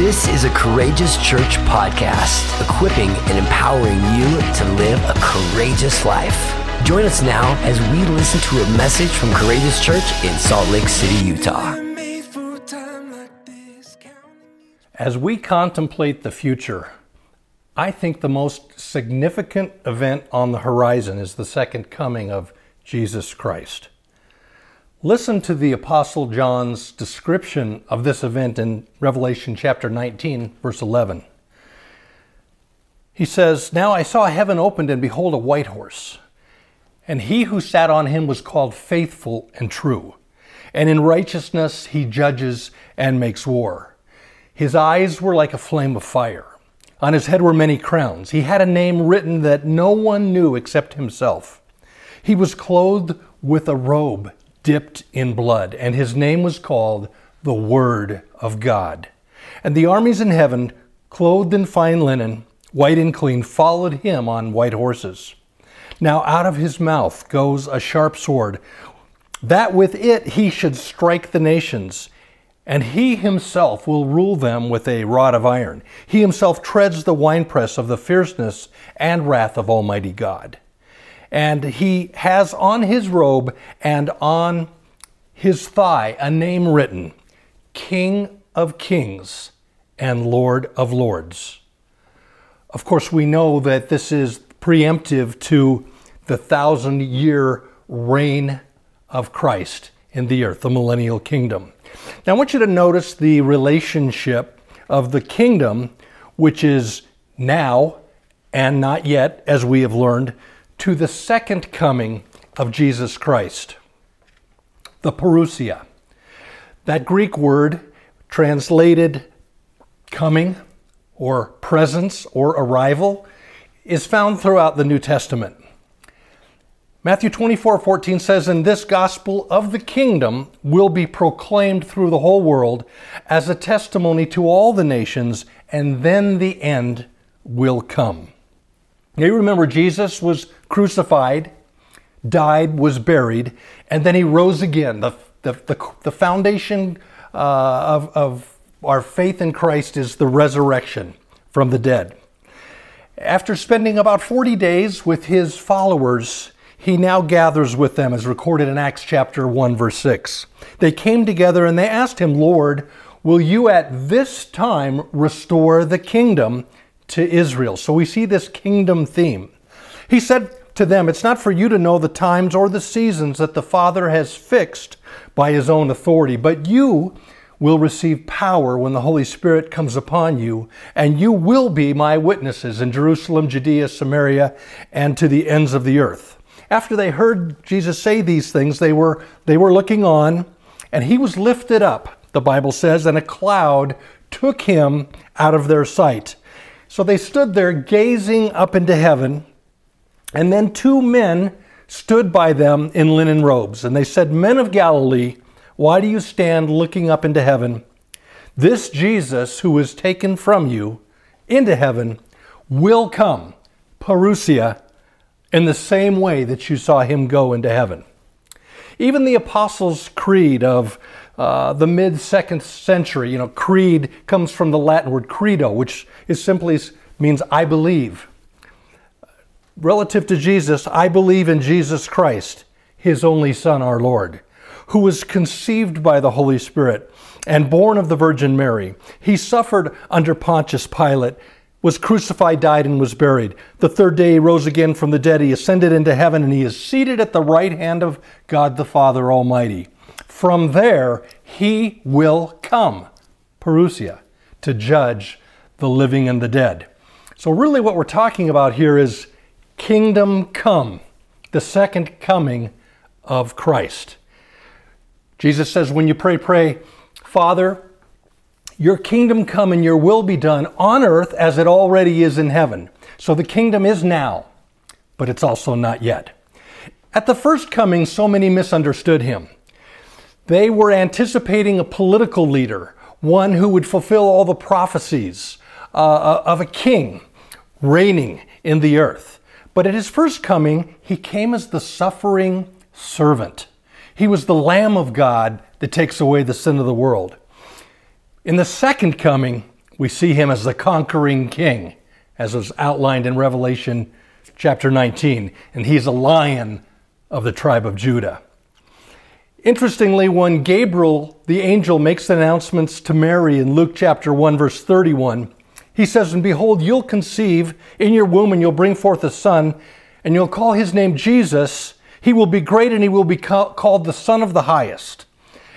This is a Courageous Church podcast, equipping and empowering you to live a courageous life. Join us now as we listen to a message from Courageous Church in Salt Lake City, Utah. As we contemplate the future, I think the most significant event on the horizon is the second coming of Jesus Christ. Listen to the Apostle John's description of this event in Revelation chapter 19, verse 11. He says, Now I saw heaven opened, and behold, a white horse. And he who sat on him was called faithful and true. And in righteousness he judges and makes war. His eyes were like a flame of fire. On his head were many crowns. He had a name written that no one knew except himself. He was clothed with a robe dipped in blood, and his name was called the Word of God. And the armies in heaven, clothed in fine linen, white and clean, followed him on white horses. Now out of his mouth goes a sharp sword, that with it he should strike the nations, and he himself will rule them with a rod of iron. He himself treads the winepress of the fierceness and wrath of Almighty God and he has on his robe and on his thigh a name written King of Kings and Lord of Lords. Of course, we know that this is preemptive to the thousand year reign of Christ in the earth, the millennial kingdom. Now, I want you to notice the relationship of the kingdom, which is now and not yet, as we have learned, to the second coming of Jesus Christ. The parousia. That Greek word translated coming or presence or arrival is found throughout the New Testament. Matthew 24 14 says, And this gospel of the kingdom will be proclaimed through the whole world as a testimony to all the nations, and then the end will come. Now, You remember Jesus was crucified, died, was buried, and then he rose again. The, the, the, the foundation uh, of, of our faith in Christ is the resurrection from the dead. After spending about 40 days with his followers, he now gathers with them, as recorded in Acts chapter 1, verse 6. They came together and they asked him, Lord, will you at this time restore the kingdom to Israel? So we see this kingdom theme. He said, to them, It's not for you to know the times or the seasons that the Father has fixed by his own authority, but you will receive power when the Holy Spirit comes upon you, and you will be my witnesses in Jerusalem, Judea, Samaria, and to the ends of the earth. After they heard Jesus say these things, they were, they were looking on, and he was lifted up, the Bible says, and a cloud took him out of their sight. So they stood there gazing up into heaven. And then two men stood by them in linen robes, and they said, Men of Galilee, why do you stand looking up into heaven? This Jesus who was taken from you into heaven will come, parousia, in the same way that you saw him go into heaven. Even the Apostles' Creed of uh, the mid second century, you know, creed comes from the Latin word credo, which is simply means I believe relative to Jesus, I believe in Jesus Christ, his only Son, our Lord, who was conceived by the Holy Spirit and born of the Virgin Mary. He suffered under Pontius Pilate, was crucified, died, and was buried. The third day he rose again from the dead. He ascended into heaven, and he is seated at the right hand of God the Father Almighty. From there, he will come, parousia, to judge the living and the dead. So, really, what we're talking about here is kingdom come, the second coming of Christ. Jesus says, when you pray, pray, Father, your kingdom come and your will be done on earth as it already is in heaven. So the kingdom is now, but it's also not yet. At the first coming, so many misunderstood him. They were anticipating a political leader, one who would fulfill all the prophecies uh, of a king reigning in the earth. But at his first coming, he came as the suffering servant. He was the Lamb of God that takes away the sin of the world. In the second coming, We see him as the conquering king, as was outlined in Revelation chapter 19, and he's a lion of the tribe of Judah. Interestingly, when Gabriel, the angel, makes announcements to Mary in Luke chapter 1, verse 31, he says, And behold, you'll conceive in your womb, and you'll bring forth a son, and you'll call his name Jesus. He will be great, and he will be called the Son of the Highest.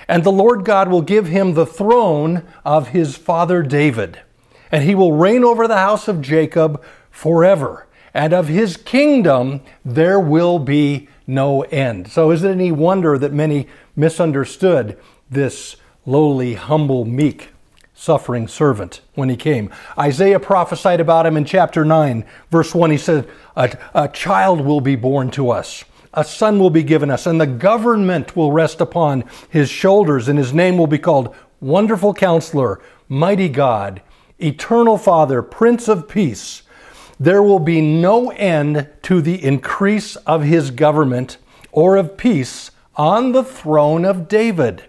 And the Lord God will give him the throne of his father David, and he will reign over the house of Jacob forever. And of his kingdom there will be no end. So is it any wonder that many misunderstood this lowly, humble, meek, suffering servant when he came? Isaiah prophesied about him in chapter 9, verse 1. He said, A, a child will be born to us. A son will be given us, and the government will rest upon his shoulders, and his name will be called Wonderful Counselor, Mighty God, Eternal Father, Prince of Peace there will be no end to the increase of his government or of peace on the throne of David,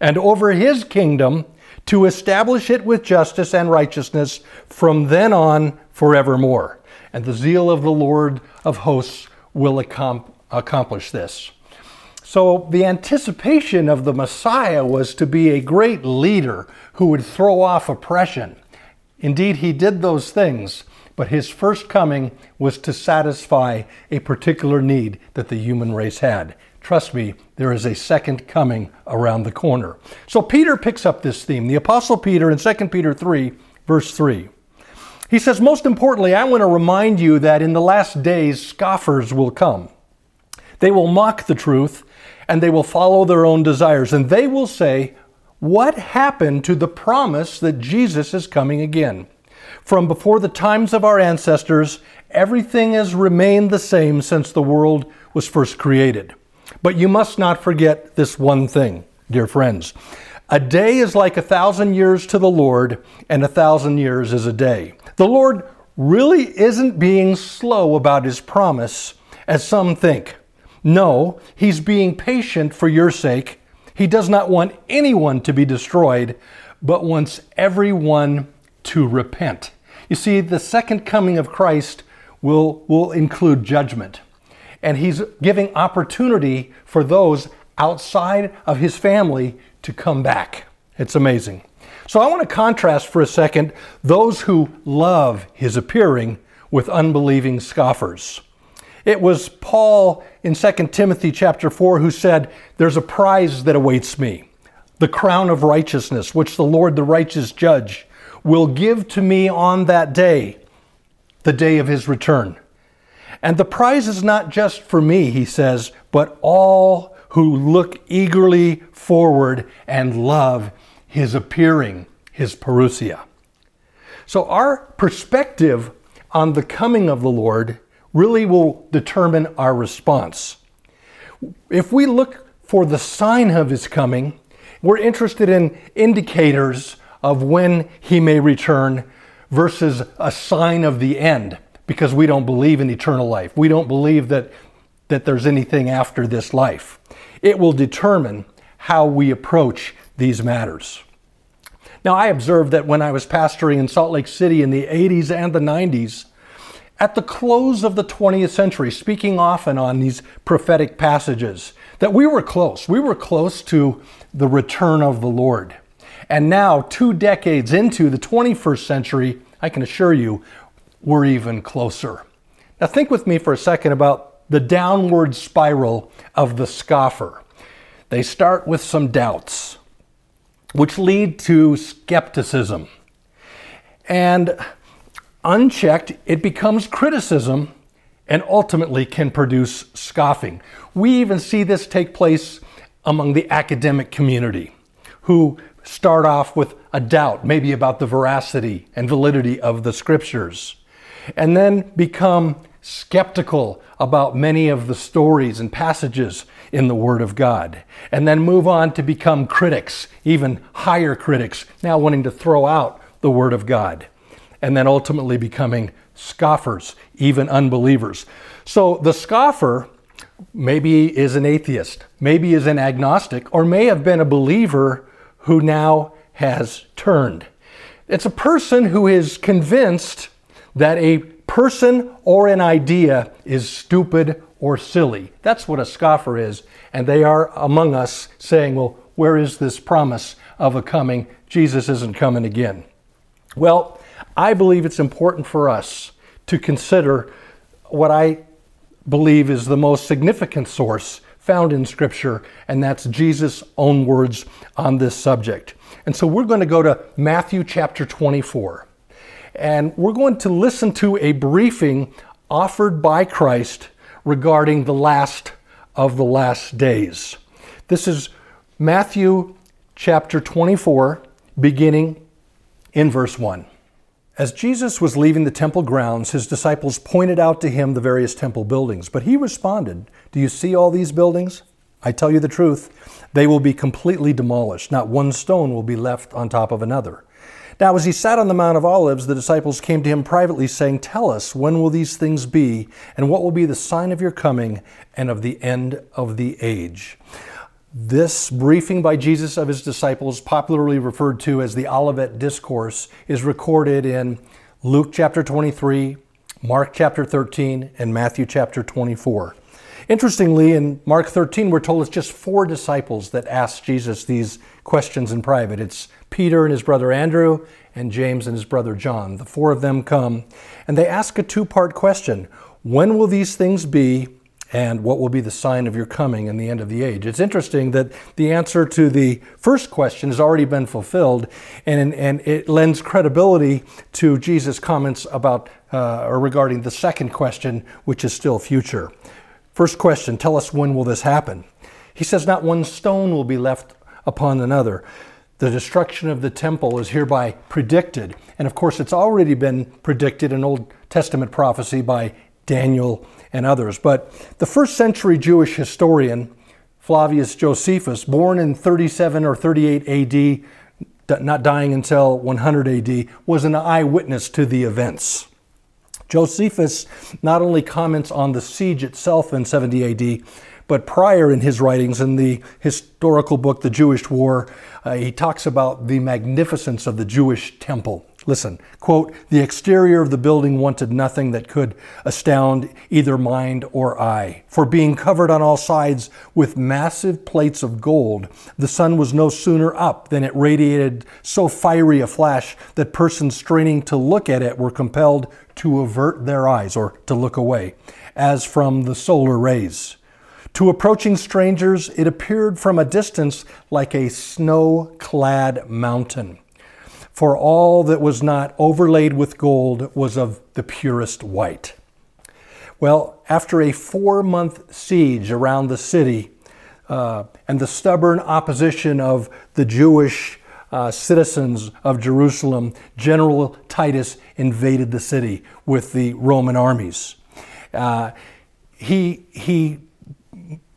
and over his kingdom to establish it with justice and righteousness from then on forevermore. And the zeal of the Lord of hosts will accomplish this. So, the anticipation of the Messiah was to be a great leader who would throw off oppression. Indeed, he did those things but his first coming was to satisfy a particular need that the human race had. Trust me, there is a second coming around the corner. So Peter picks up this theme. The Apostle Peter in 2 Peter 3, verse 3. He says, Most importantly, I want to remind you that in the last days, scoffers will come. They will mock the truth and they will follow their own desires. And they will say, What happened to the promise that Jesus is coming again? From before the times of our ancestors, everything has remained the same since the world was first created. But you must not forget this one thing, dear friends. A day is like a thousand years to the Lord, and a thousand years is a day. The Lord really isn't being slow about his promise, as some think. No, he's being patient for your sake. He does not want anyone to be destroyed, but wants everyone to repent. You see, the second coming of Christ will, will include judgment. And he's giving opportunity for those outside of his family to come back. It's amazing. So I want to contrast for a second those who love his appearing with unbelieving scoffers. It was Paul in 2 Timothy chapter 4 who said, There's a prize that awaits me, the crown of righteousness, which the Lord, the righteous judge, will give to me on that day, the day of his return. And the prize is not just for me, he says, but all who look eagerly forward and love his appearing, his parousia. So, our perspective on the coming of the Lord really will determine our response. If we look for the sign of his coming, we're interested in indicators of when he may return versus a sign of the end because we don't believe in eternal life. We don't believe that, that there's anything after this life. It will determine how we approach these matters. Now, I observed that when I was pastoring in Salt Lake City in the 80s and the 90s, at the close of the 20th century, speaking often on these prophetic passages, that we were close. We were close to the return of the Lord. And now, two decades into the 21st century, I can assure you, we're even closer. Now, think with me for a second about the downward spiral of the scoffer. They start with some doubts, which lead to skepticism. And unchecked, it becomes criticism and ultimately can produce scoffing. We even see this take place among the academic community, who start off with a doubt, maybe about the veracity and validity of the scriptures, and then become skeptical about many of the stories and passages in the Word of God, and then move on to become critics, even higher critics, now wanting to throw out the Word of God, and then ultimately becoming scoffers, even unbelievers. So the scoffer maybe is an atheist, maybe is an agnostic, or may have been a believer who now has turned. It's a person who is convinced that a person or an idea is stupid or silly. That's what a scoffer is. And they are among us saying, well, where is this promise of a coming? Jesus isn't coming again. Well, I believe it's important for us to consider what I believe is the most significant source found in Scripture, and that's Jesus' own words on this subject. And so we're going to go to Matthew chapter 24. And we're going to listen to a briefing offered by Christ regarding the last of the last days. This is Matthew chapter 24, beginning in verse 1. As Jesus was leaving the temple grounds, his disciples pointed out to him the various temple buildings. But he responded, Do you see all these buildings? I tell you the truth, they will be completely demolished. Not one stone will be left on top of another. Now, as he sat on the Mount of Olives, the disciples came to him privately, saying, Tell us, when will these things be, and what will be the sign of your coming and of the end of the age? This briefing by Jesus of his disciples, popularly referred to as the Olivet Discourse, is recorded in Luke chapter 23, Mark chapter 13, and Matthew chapter 24. Interestingly, in Mark 13, we're told it's just four disciples that ask Jesus these questions in private. It's Peter and his brother Andrew, and James and his brother John. The four of them come, and they ask a two part question When will these things be? and what will be the sign of your coming and the end of the age? It's interesting that the answer to the first question has already been fulfilled, and, and it lends credibility to Jesus' comments about uh, or regarding the second question, which is still future. First question Tell us when will this happen? He says, Not one stone will be left upon another. The destruction of the temple is hereby predicted. And of course, it's already been predicted in Old Testament prophecy by Daniel and others. But the first century Jewish historian, Flavius Josephus, born in 37 or 38 AD, not dying until 100 AD, was an eyewitness to the events. Josephus not only comments on the siege itself in 70 AD, but prior in his writings, in the historical book, The Jewish War, uh, he talks about the magnificence of the Jewish temple. Listen, quote, the exterior of the building wanted nothing that could astound either mind or eye. For being covered on all sides with massive plates of gold, the sun was no sooner up than it radiated so fiery a flash that persons straining to look at it were compelled to avert their eyes or to look away, as from the solar rays. To approaching strangers, it appeared from a distance like a snow clad mountain for all that was not overlaid with gold was of the purest white. Well, after a four month siege around the city uh, and the stubborn opposition of the Jewish uh, citizens of Jerusalem, General Titus invaded the city with the Roman armies. Uh, he, he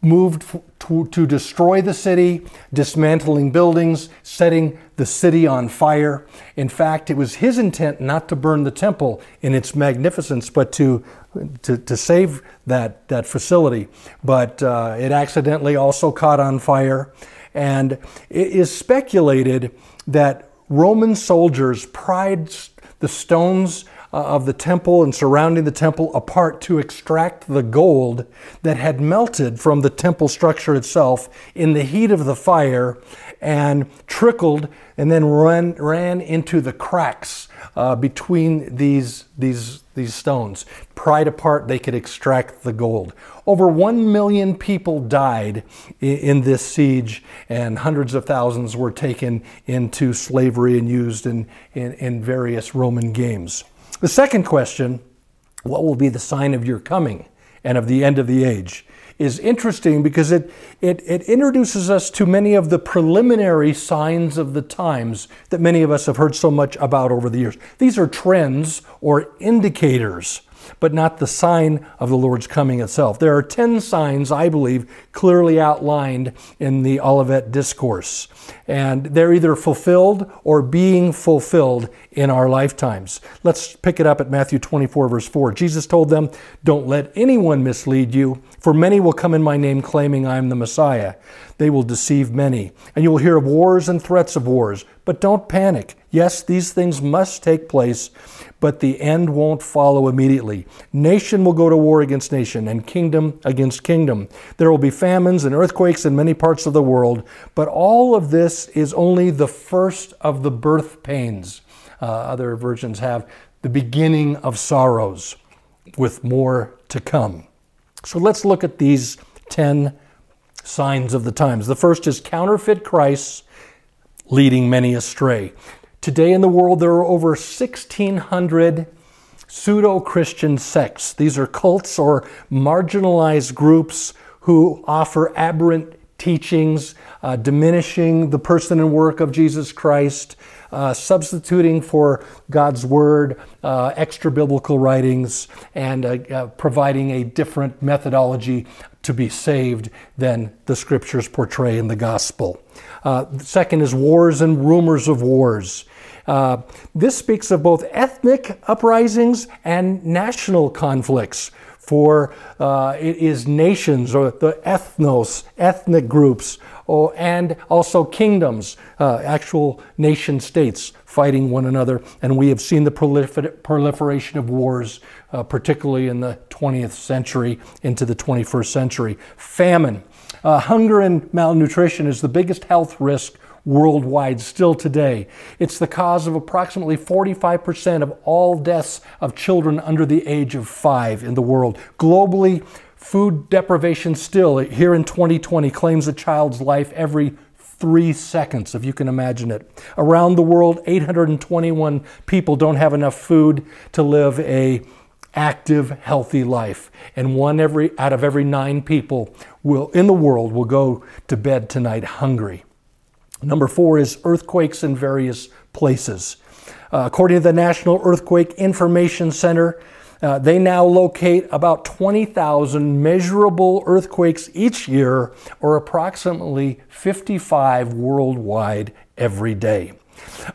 moved to, to destroy the city, dismantling buildings, setting the city on fire. In fact, it was his intent not to burn the temple in its magnificence, but to, to, to save that, that facility. But uh, it accidentally also caught on fire. And it is speculated that Roman soldiers pried the stones uh, of the temple and surrounding the temple apart to extract the gold that had melted from the temple structure itself in the heat of the fire and trickled and then ran, ran into the cracks uh, between these, these, these stones. Pried apart, they could extract the gold. Over one million people died in, in this siege, and hundreds of thousands were taken into slavery and used in, in, in various Roman games. The second question, what will be the sign of your coming and of the end of the age, is interesting because it, it, it introduces us to many of the preliminary signs of the times that many of us have heard so much about over the years. These are trends or indicators but not the sign of the Lord's coming itself. There are 10 signs, I believe, clearly outlined in the Olivet Discourse. And they're either fulfilled or being fulfilled in our lifetimes. Let's pick it up at Matthew 24, verse 4. Jesus told them, Don't let anyone mislead you, for many will come in my name claiming I am the Messiah. they will deceive many. And you will hear of wars and threats of wars. But don't panic. Yes, these things must take place, but the end won't follow immediately. Nation will go to war against nation, and kingdom against kingdom. There will be famines and earthquakes in many parts of the world, but all of this is only the first of the birth pains. Uh, other versions have the beginning of sorrows, with more to come. So let's look at these 10 signs of the times. The first is counterfeit Christs leading many astray. Today in the world, there are over 1,600 pseudo Christian sects. These are cults or marginalized groups who offer aberrant teachings, uh, diminishing the person and work of Jesus Christ, uh, substituting for God's Word uh, extra biblical writings, and uh, uh, providing a different methodology to be saved than the Scriptures portray in the Gospel. Uh, second is wars and rumors of wars. Uh, this speaks of both ethnic uprisings and national conflicts for uh, it is nations or the ethnos, ethnic groups, or, and also kingdoms, uh, actual nation states fighting one another. And we have seen the prolifer- proliferation of wars, uh, particularly in the 20th century into the 21st century. Famine. Uh, hunger and malnutrition is the biggest health risk worldwide still today. It's the cause of approximately 45% of all deaths of children under the age of five in the world. Globally, food deprivation still, here in 2020, claims a child's life every three seconds, if you can imagine it. Around the world, 821 people don't have enough food to live a active, healthy life. And one every out of every nine people will in the world will go to bed tonight hungry. Number four is earthquakes in various places. Uh, according to the National Earthquake Information Center, uh, they now locate about 20,000 measurable earthquakes each year, or approximately 55 worldwide every day.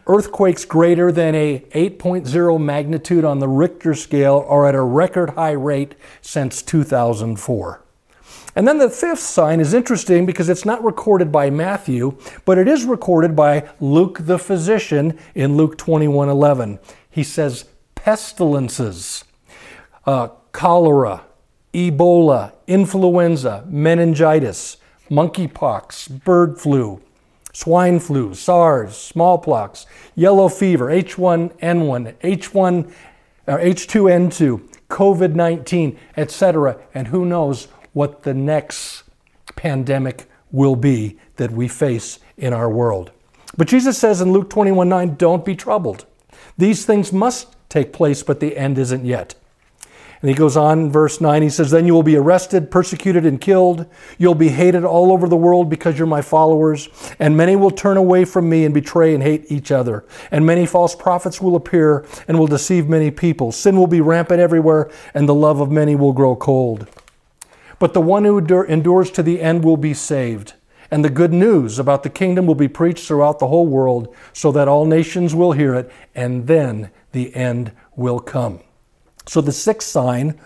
Earthquakes greater than a 8.0 magnitude on the Richter scale are at a record high rate since 2004. And then the fifth sign is interesting because it's not recorded by Matthew, but it is recorded by Luke the physician in Luke 21 11. He says, pestilences, uh, cholera, Ebola, influenza, meningitis, monkeypox, bird flu, swine flu, SARS, smallpox, yellow fever, H1N1, H1, uh, H2N2, COVID 19, etc. And who knows what the next pandemic will be that we face in our world. But Jesus says in Luke 21 9, don't be troubled. These things must take place, but the end isn't yet. And he goes on in verse 9, he says, Then you will be arrested, persecuted, and killed. You'll be hated all over the world because you're my followers. And many will turn away from me and betray and hate each other. And many false prophets will appear and will deceive many people. Sin will be rampant everywhere, and the love of many will grow cold. But the one who endures to the end will be saved. And the good news about the kingdom will be preached throughout the whole world so that all nations will hear it, and then the end will come. So the sixth sign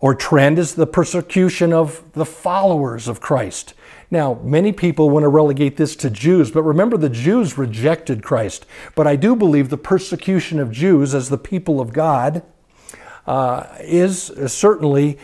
or trend is the persecution of the followers of Christ. Now, many people want to relegate this to Jews, but remember the Jews rejected Christ. But I do believe the persecution of Jews as the people of God uh, is certainly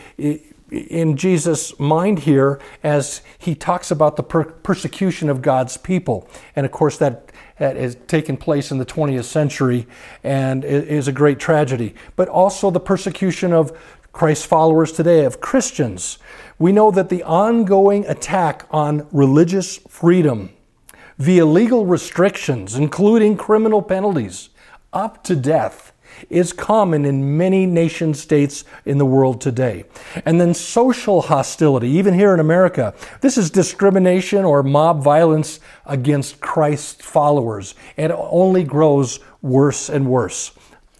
in Jesus' mind here as he talks about the per- persecution of God's people. And of course, that, that has taken place in the 20th century and is a great tragedy. But also the persecution of Christ's followers today, of Christians. We know that the ongoing attack on religious freedom via legal restrictions, including criminal penalties, up to death, is common in many nation states in the world today. And then social hostility, even here in America. This is discrimination or mob violence against Christ's followers. It only grows worse and worse.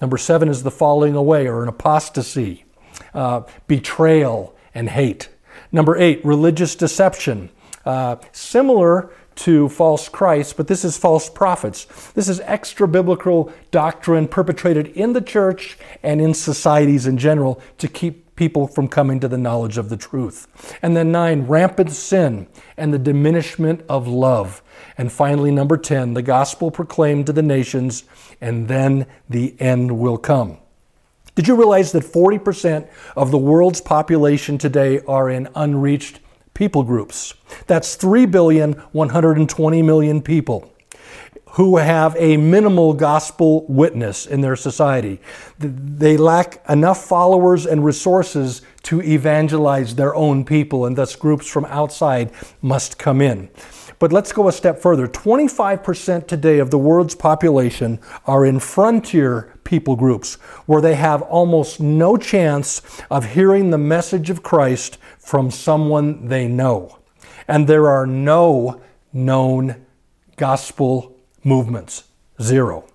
Number seven is the falling away or an apostasy, uh, betrayal, and hate. Number eight, religious deception. Uh, similar to false Christs, but this is false prophets. This is extra biblical doctrine perpetrated in the church and in societies in general to keep people from coming to the knowledge of the truth. And then nine, rampant sin and the diminishment of love. And finally, number 10, the gospel proclaimed to the nations, and then the end will come. Did you realize that 40% of the world's population today are in unreached people groups? That's 3 billion 120 million people who have a minimal gospel witness in their society. They lack enough followers and resources to evangelize their own people, and thus groups from outside must come in. But let's go a step further. 25% today of the world's population are in frontier people groups where they have almost no chance of hearing the message of Christ from someone they know. And there are no known gospel movements. Zero.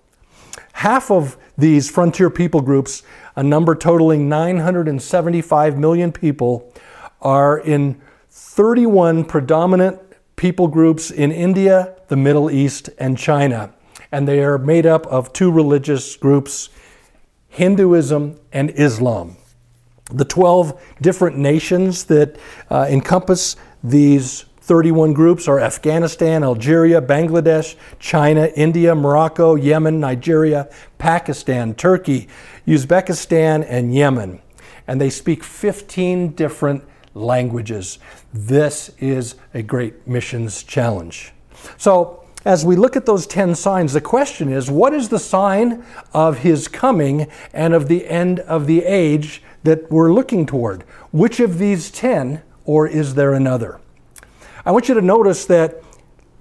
Half of these frontier people groups, a number totaling 975 million people, are in 31 predominant people groups in India, the Middle East, and China. And they are made up of two religious groups Hinduism and Islam. The 12 different nations that uh, encompass these 31 groups are Afghanistan, Algeria, Bangladesh, China, India, Morocco, Yemen, Nigeria, Pakistan, Turkey, Uzbekistan, and Yemen. And they speak 15 different languages. This is a great missions challenge. So, as we look at those 10 signs, the question is what is the sign of his coming and of the end of the age that we're looking toward? Which of these 10, or is there another? I want you to notice that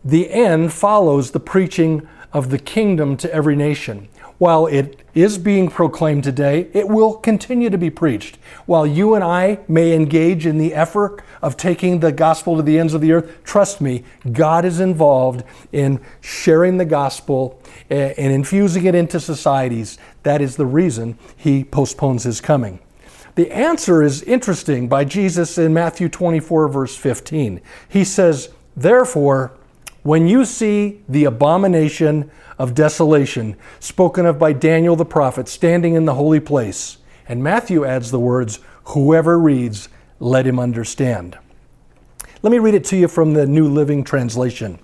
the end follows the preaching of the kingdom to every nation. While it is being proclaimed today, it will continue to be preached. While you and I may engage in the effort of taking the gospel to the ends of the earth, trust me, God is involved in sharing the gospel eh, and infusing it into societies. That is the reason he postpones his coming. The answer is interesting by Jesus in Matthew 24, verse 15. He says, Therefore, when you see the abomination of desolation spoken of by Daniel the prophet standing in the holy place. And Matthew adds the words, Whoever reads, let him understand. Let me read it to you from the New Living Translation.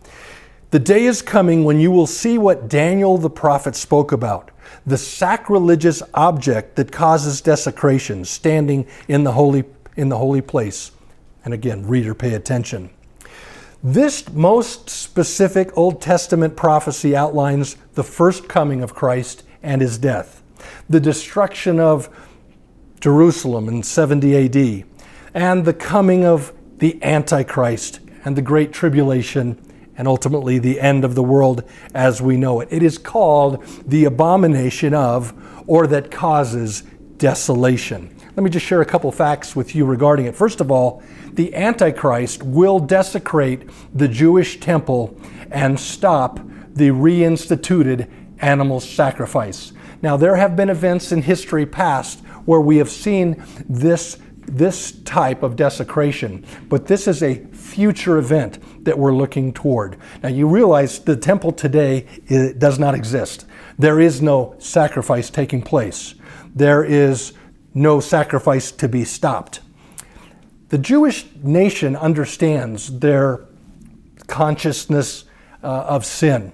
The day is coming when you will see what Daniel the prophet spoke about the sacrilegious object that causes desecration standing in the holy, in the holy place. And again, reader, pay attention. This most specific Old Testament prophecy outlines the first coming of Christ and his death, the destruction of Jerusalem in 70 AD, and the coming of the Antichrist and the Great Tribulation and ultimately the end of the world as we know it. It is called the abomination of, or that causes desolation. Let me just share a couple facts with you regarding it. First of all, the Antichrist will desecrate the Jewish temple and stop the reinstituted animal sacrifice. Now, there have been events in history past where we have seen this, this type of desecration, but this is a future event that we're looking toward. Now, you realize the temple today does not exist. There is no sacrifice taking place. There is no sacrifice to be stopped. The Jewish nation understands their consciousness uh, of sin,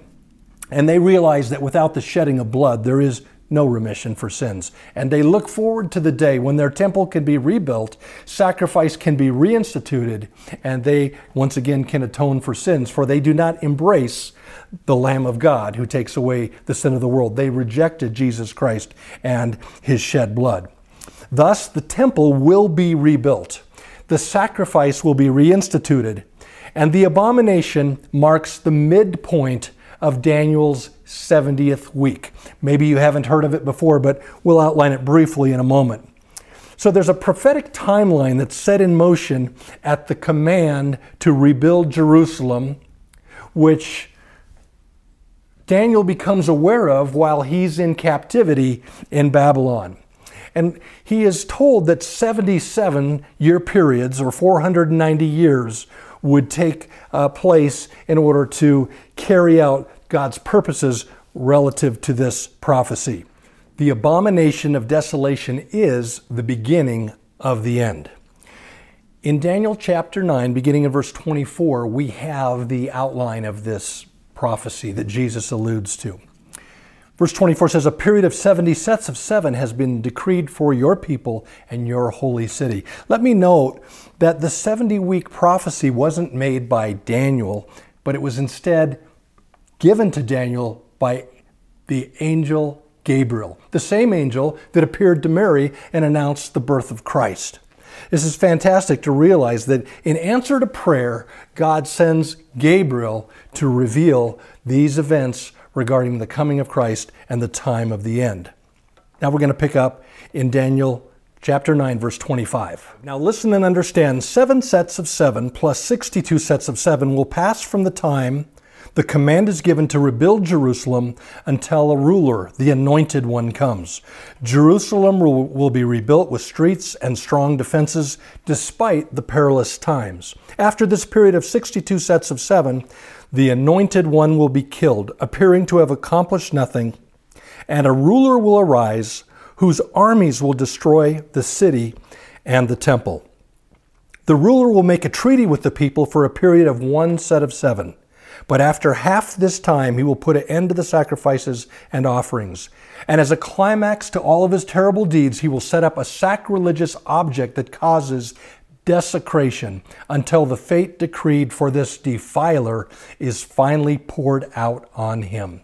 and they realize that without the shedding of blood, there is no remission for sins. And they look forward to the day when their temple can be rebuilt, sacrifice can be reinstituted, and they once again can atone for sins, for they do not embrace the Lamb of God who takes away the sin of the world. They rejected Jesus Christ and his shed blood. Thus, the temple will be rebuilt, the sacrifice will be reinstituted, and the abomination marks the midpoint of Daniel's 70th week. Maybe you haven't heard of it before, but we'll outline it briefly in a moment. So there's a prophetic timeline that's set in motion at the command to rebuild Jerusalem, which Daniel becomes aware of while he's in captivity in Babylon. And he is told that 77 year periods, or 490 years, would take uh, place in order to carry out God's purposes relative to this prophecy. The abomination of desolation is the beginning of the end. In Daniel chapter 9, beginning in verse 24, we have the outline of this prophecy that Jesus alludes to. Verse 24 says, A period of 70 sets of seven has been decreed for your people and your holy city. Let me note that the 70 week prophecy wasn't made by Daniel, but it was instead given to Daniel by the angel Gabriel, the same angel that appeared to Mary and announced the birth of Christ. This is fantastic to realize that in answer to prayer, God sends Gabriel to reveal these events regarding the coming of Christ and the time of the end. Now we're going to pick up in Daniel chapter 9, verse 25. Now listen and understand seven sets of seven plus 62 sets of seven will pass from the time the command is given to rebuild Jerusalem until a ruler, the anointed one, comes. Jerusalem will, be rebuilt with streets and strong defenses despite the perilous times. After this period of 62 sets of seven, the anointed one will be killed, appearing to have accomplished nothing, and a ruler will arise whose armies will destroy the city and the temple. The ruler will make a treaty with the people for a period of one set of seven. But after half this time, he will put an end to the sacrifices and offerings. And as a climax to all of his terrible deeds, he will set up a sacrilegious object that causes desecration until the fate decreed for this defiler is finally poured out on him.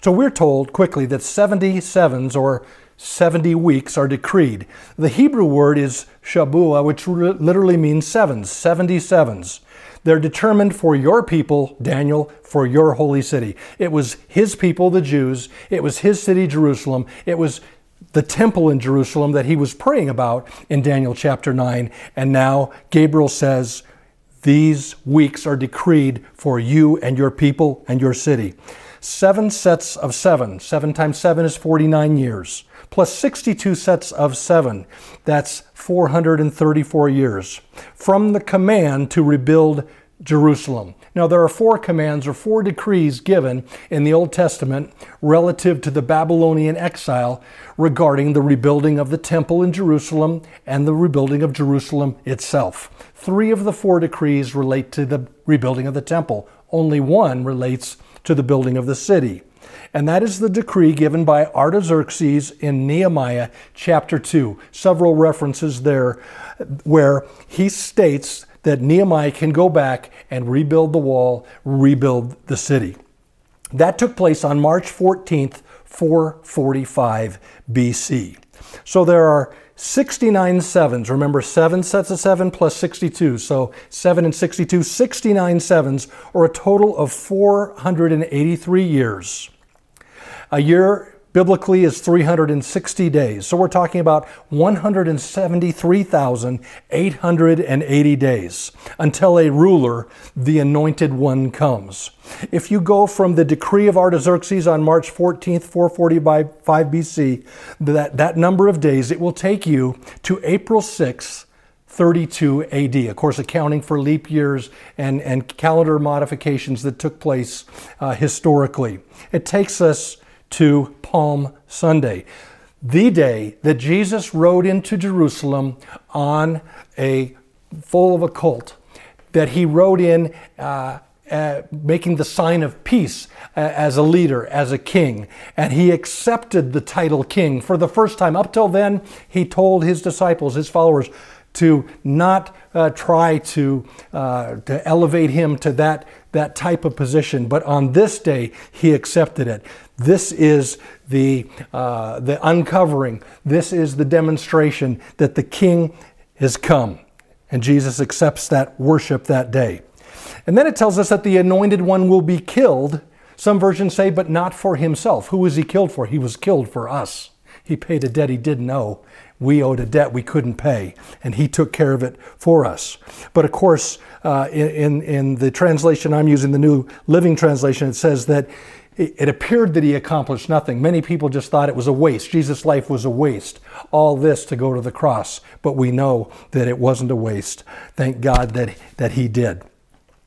So we're told quickly that 77s or 70 weeks are decreed. The Hebrew word is Shabua, which literally means sevens, 77s. They're determined for your people, Daniel, for your holy city. It was his people, the Jews. It was his city, Jerusalem. It was the temple in Jerusalem that he was praying about in Daniel chapter 9. And now Gabriel says, These weeks are decreed for you and your people and your city. Seven sets of seven. Seven times seven is 49 years, plus 62 sets of seven. That's 434 years. From the command to rebuild Jerusalem. Now, there are four commands or four decrees given in the Old Testament relative to the Babylonian exile regarding the rebuilding of the temple in Jerusalem and the rebuilding of Jerusalem itself. Three of the four decrees relate to the rebuilding of the temple, only one relates to the building of the city. And that is the decree given by Artaxerxes in Nehemiah chapter 2. Several references there where he states that Nehemiah can go back and rebuild the wall, rebuild the city. That took place on March 14th, 445 BC. So there are 69 sevens. Remember, seven sets of seven plus 62. So 7 and 62, 69 sevens, or a total of 483 years. A year biblically is 360 days. So we're talking about 173,880 days until a ruler, the anointed one, comes. If you go from the decree of Artaxerxes on March 14th, 445 BC, that, that number of days, it will take you to April 6th, 32 AD. Of course, accounting for leap years and, and calendar modifications that took place uh, historically. It takes us to Palm Sunday, the day that Jesus rode into Jerusalem on a full of a colt, that he rode in uh, uh, making the sign of peace uh, as a leader, as a king. And he accepted the title king for the first time. Up till then, he told his disciples, his followers, to not uh, try to, uh, to elevate him to that, that type of position. But on this day, he accepted it. This is the, uh, the uncovering. This is the demonstration that the king has come. And Jesus accepts that worship that day. And then it tells us that the anointed one will be killed. Some versions say, but not for himself. Who was he killed for? He was killed for us. He paid a debt he didn't owe. We owed a debt we couldn't pay, and he took care of it for us. But of course, uh, in, in the translation I'm using, the New Living Translation, it says that it appeared that he accomplished nothing. Many people just thought it was a waste. Jesus' life was a waste. All this to go to the cross. But we know that it wasn't a waste. Thank God that, that he did.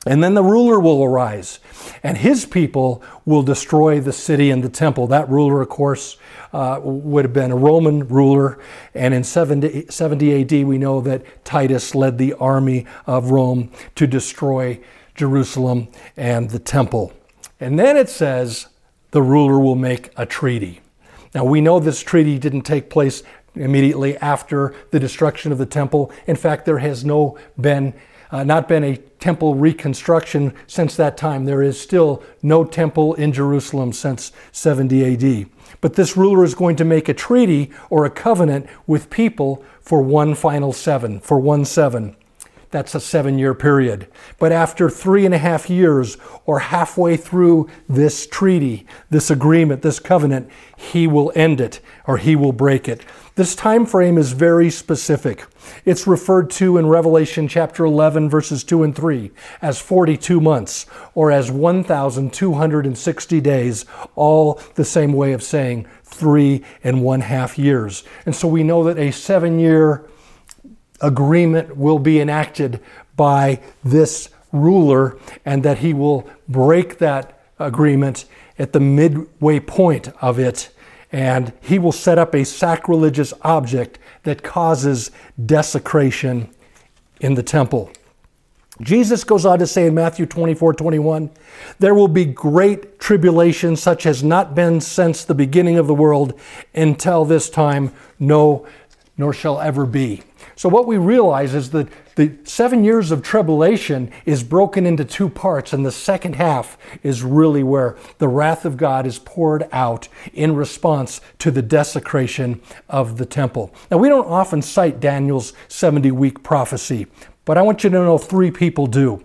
And then the ruler will arise, and his people will destroy the city and the temple. That ruler, of course, uh, would have been a Roman ruler. And in 70, 70 AD, we know that Titus led the army of Rome to destroy Jerusalem and the temple. And then it says the ruler will make a treaty. Now, we know this treaty didn't take place immediately after the destruction of the temple. In fact, there has no been uh, not been a temple reconstruction since that time. There is still no temple in Jerusalem since 70 AD. But this ruler is going to make a treaty or a covenant with people for one final seven, for one seven. That's a seven year period. But after three and a half years, or halfway through this treaty, this agreement, this covenant, he will end it or he will break it. This time frame is very specific. It's referred to in Revelation chapter 11, verses 2 and 3, as 42 months, or as 1,260 days, all the same way of saying three and one half years. And so we know that a seven year agreement will be enacted by this ruler and that he will break that agreement at the midway point of it and he will set up a sacrilegious object that causes desecration in the temple. Jesus goes on to say in Matthew 24 21, there will be great tribulation such as not been since the beginning of the world until this time, no, nor shall ever be. So, what we realize is that the seven years of tribulation is broken into two parts, and the second half is really where the wrath of God is poured out in response to the desecration of the temple. Now, we don't often cite Daniel's 70 week prophecy, but I want you to know three people do.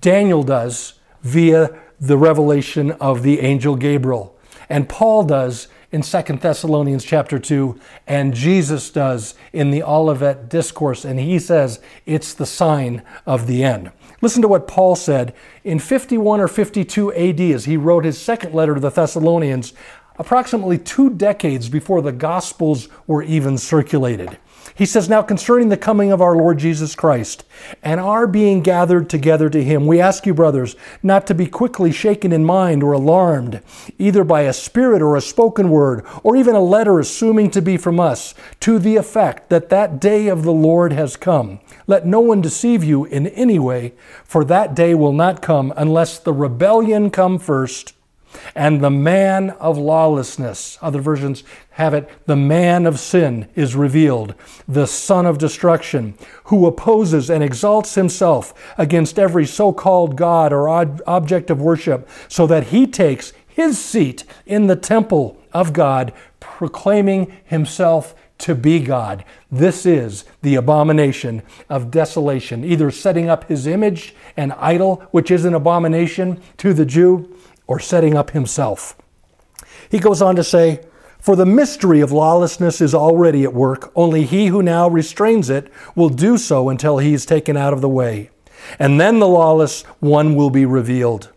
Daniel does via the revelation of the angel Gabriel, and Paul does in Second Thessalonians chapter 2, and Jesus does in the Olivet Discourse, and he says it's the sign of the end. Listen to what Paul said in 51 or 52 AD as he wrote his second letter to the Thessalonians, approximately two decades before the Gospels were even circulated. He says, Now concerning the coming of our Lord Jesus Christ and our being gathered together to him, we ask you, brothers, not to be quickly shaken in mind or alarmed, either by a spirit or a spoken word, or even a letter assuming to be from us, to the effect that that day of the Lord has come. Let no one deceive you in any way, for that day will not come unless the rebellion come first and the man of lawlessness, other versions have it, the man of sin is revealed, the son of destruction, who opposes and exalts himself against every so called God or object of worship, so that he takes his seat in the temple of God, proclaiming himself to be God. This is the abomination of desolation, either setting up his image, an idol, which is an abomination to the Jew, or setting up himself. He goes on to say, For the mystery of lawlessness is already at work, only he who now restrains it will do so until he is taken out of the way. And then the lawless one will be revealed,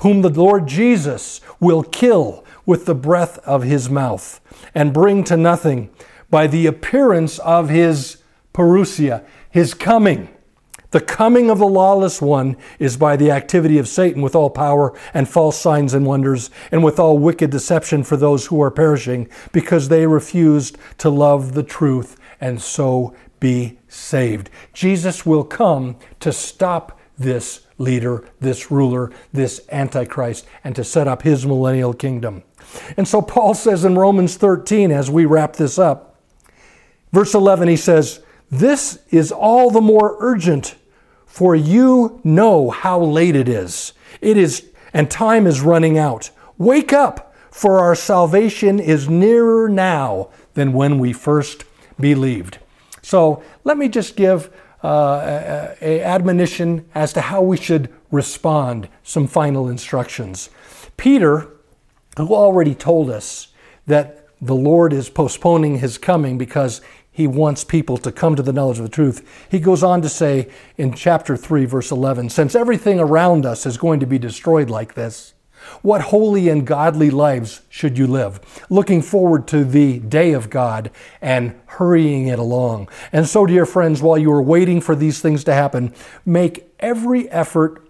whom the Lord Jesus will kill with the breath of his mouth and bring to nothing by the appearance of his parousia, his coming. The coming of the lawless one is by the activity of Satan with all power and false signs and wonders, and with all wicked deception for those who are perishing, because they refused to love the truth and so be saved. Jesus will come to stop this leader, this ruler, this Antichrist, and to set up his millennial kingdom. And so Paul says in Romans 13, as we wrap this up, verse 11, he says, This is all the more urgent for you know how late it is. It is, and time is running out. Wake up, for our salvation is nearer now than when we first believed. So let me just give uh, a, a admonition as to how we should respond, some final instructions. Peter, who already told us that the Lord is postponing his coming because he wants people to come to the knowledge of the truth. He goes on to say in chapter 3, verse 11 Since everything around us is going to be destroyed like this, what holy and godly lives should you live? Looking forward to the day of God and hurrying it along. And so, dear friends, while you are waiting for these things to happen, make every effort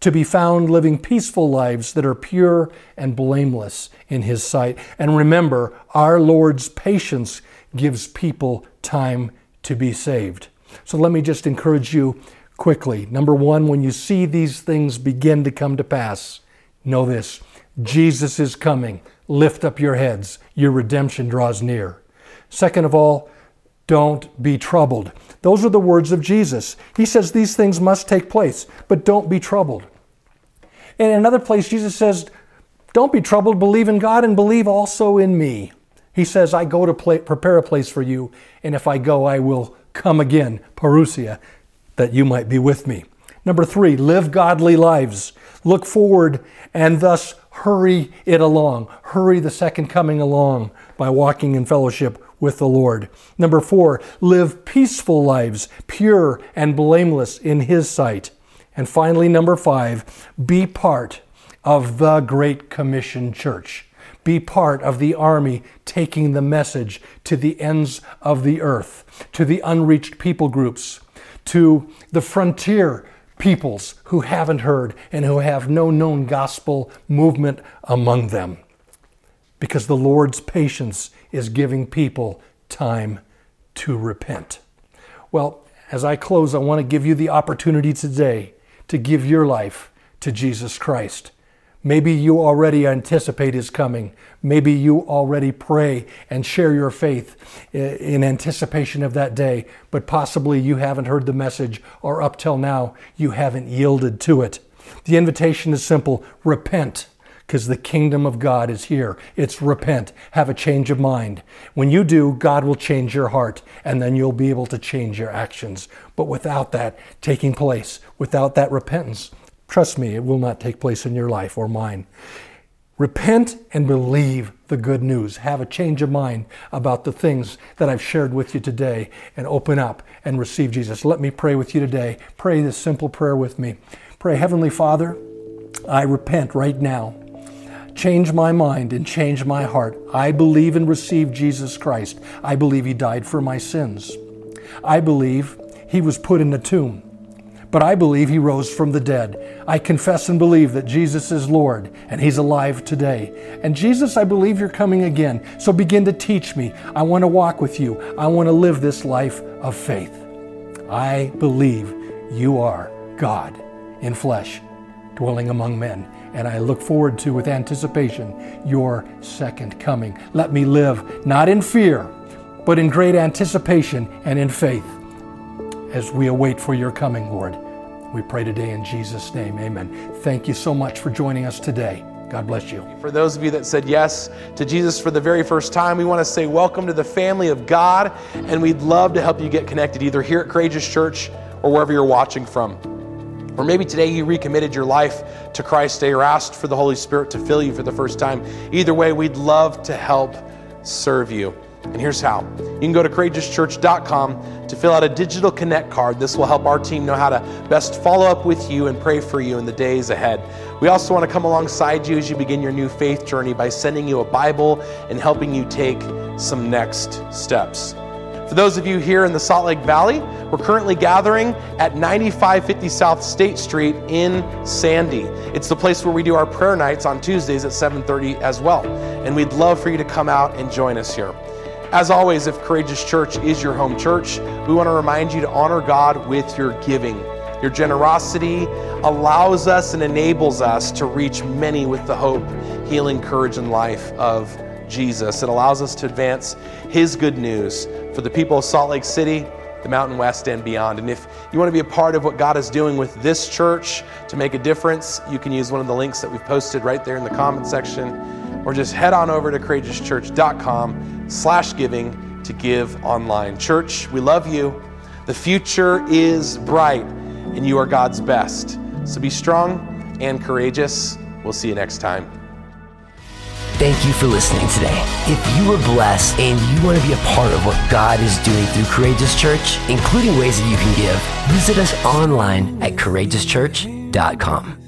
to be found living peaceful lives that are pure and blameless in His sight. And remember, our Lord's patience gives people time to be saved. So let me just encourage you quickly. Number one, when you see these things begin to come to pass, know this Jesus is coming. Lift up your heads. Your redemption draws near. Second of all, don't be troubled. Those are the words of Jesus. He says these things must take place, but don't be troubled. And In another place, Jesus says, Don't be troubled, believe in God and believe also in me. He says, I go to play, prepare a place for you, and if I go, I will come again, parousia, that you might be with me. Number three, live godly lives. Look forward and thus hurry it along. Hurry the second coming along by walking in fellowship with the Lord. Number four, live peaceful lives, pure and blameless in His sight. And finally, number five, be part of the Great Commission Church. Be part of the army taking the message to the ends of the earth, to the unreached people groups, to the frontier peoples who haven't heard and who have no known gospel movement among them. Because the Lord's patience is giving people time to repent. Well, as I close, I want to give you the opportunity today to give your life to Jesus Christ. Maybe you already anticipate His coming. Maybe you already pray and share your faith in anticipation of that day, but possibly you haven't heard the message, or up till now, you haven't yielded to it. The invitation is simple repent because the kingdom of God is here. It's repent, have a change of mind. When you do, God will change your heart, and then you'll be able to change your actions. But without that taking place, without that repentance, trust me, it will not take place in your life or mine. Repent and believe the good news. Have a change of mind about the things that I've shared with you today and open up and receive Jesus. Let me pray with you today. Pray this simple prayer with me. Pray, Heavenly Father, I repent right now change my mind and change my heart. I believe and receive Jesus Christ. I believe He died for my sins. I believe He was put in the tomb, but I believe He rose from the dead. I confess and believe that Jesus is Lord and He's alive today. And Jesus, I believe you're coming again. So begin to teach me. I want to walk with you. I want to live this life of faith. I believe you are God in flesh, dwelling among men and I look forward to with anticipation your second coming. Let me live not in fear, but in great anticipation and in faith as we await for your coming, Lord. We pray today in Jesus' name. Amen. Thank you so much for joining us today. God bless you. For those of you that said yes to Jesus for the very first time, we want to say welcome to the family of God, and we'd love to help you get connected either here at Courageous Church or wherever you're watching from. Or maybe today you recommitted your life to Christ or asked for the Holy Spirit to fill you for the first time. Either way, we'd love to help serve you. And here's how you can go to courageouschurch.com to fill out a digital connect card. This will help our team know how to best follow up with you and pray for you in the days ahead. We also want to come alongside you as you begin your new faith journey by sending you a Bible and helping you take some next steps. For those of you here in the Salt Lake Valley, we're currently gathering at 9550 South State Street in Sandy. It's the place where we do our prayer nights on Tuesdays at 7:30 as well. And we'd love for you to come out and join us here. As always, if Courageous Church is your home church, we want to remind you to honor God with your giving. Your generosity allows us and enables us to reach many with the hope, healing, courage, and life of Jesus. It allows us to advance His good news for the people of Salt Lake City, the Mountain West, and beyond. And if you want to be a part of what God is doing with this church to make a difference, you can use one of the links that we've posted right there in the comment section, or just head on over to courageouschurch.com slash giving to give online. Church, we love you. The future is bright, and you are God's best. So be strong and courageous. We'll see you next time. Thank you for listening today. If you were blessed and you want to be a part of what God is doing through Courageous Church, including ways that you can give, visit us online at courageouschurch.com.